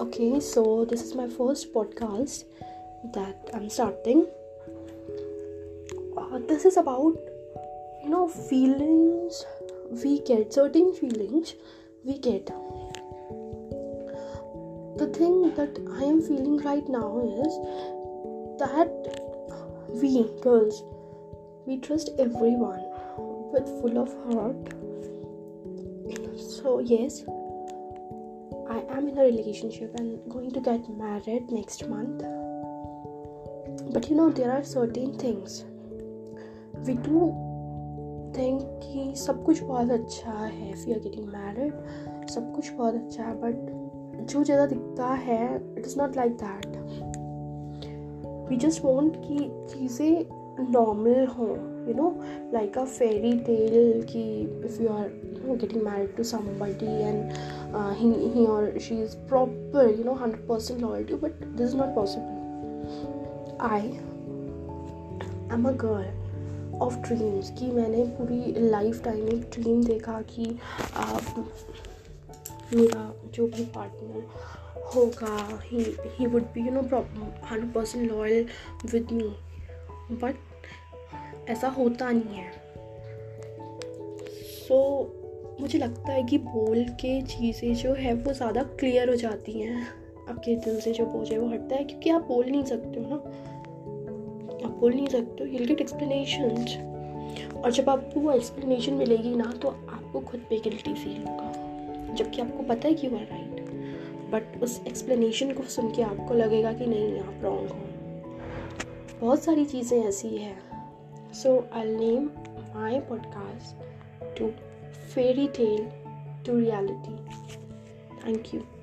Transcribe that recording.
Okay, so this is my first podcast that I'm starting. Uh, this is about, you know, feelings we get, certain feelings we get. The thing that I am feeling right now is that we girls we trust everyone with full of heart so yes am in a relationship and going to get married next month. But you know, there are certain things we do think कि सब कुछ बहुत अच्छा है if we are getting married सब कुछ बहुत अच्छा है but जो ज़्यादा दिखता है it is not like that we just want कि चीज़ें normal हों you know like a fairy tale कि if you are you know, getting married to somebody and uh, he, he or she is proper you know 100% loyal to you but this is not possible. I am a girl of dreams कि मैंने पूरी life time एक dream देखा कि आप मेरा जो भी पार्टनर होगा ही he would be you know hundred percent loyal with me but ऐसा होता नहीं है। सो so, मुझे लगता है कि बोल के चीज़ें जो है वो ज़्यादा क्लियर हो जाती हैं। आपके दिल से जो बोझ है वो हटता है, क्योंकि आप बोल नहीं सकते हो ना। आप बोल नहीं सकते हो यूल गेट एक्सप्लेनेशन और जब आपको वो एक्सप्लेनेशन मिलेगी ना तो आपको खुद पे गिल्टी फील होगा। जबकि आपको पता है कि वो राइट बट उस एक्सप्लेनेशन को सुन के आपको लगेगा कि नहीं, आप रॉन्ग हो। बहुत सारी चीज़ें ऐसी हैं। So I name my podcast to fairy tale to reality. Thank you.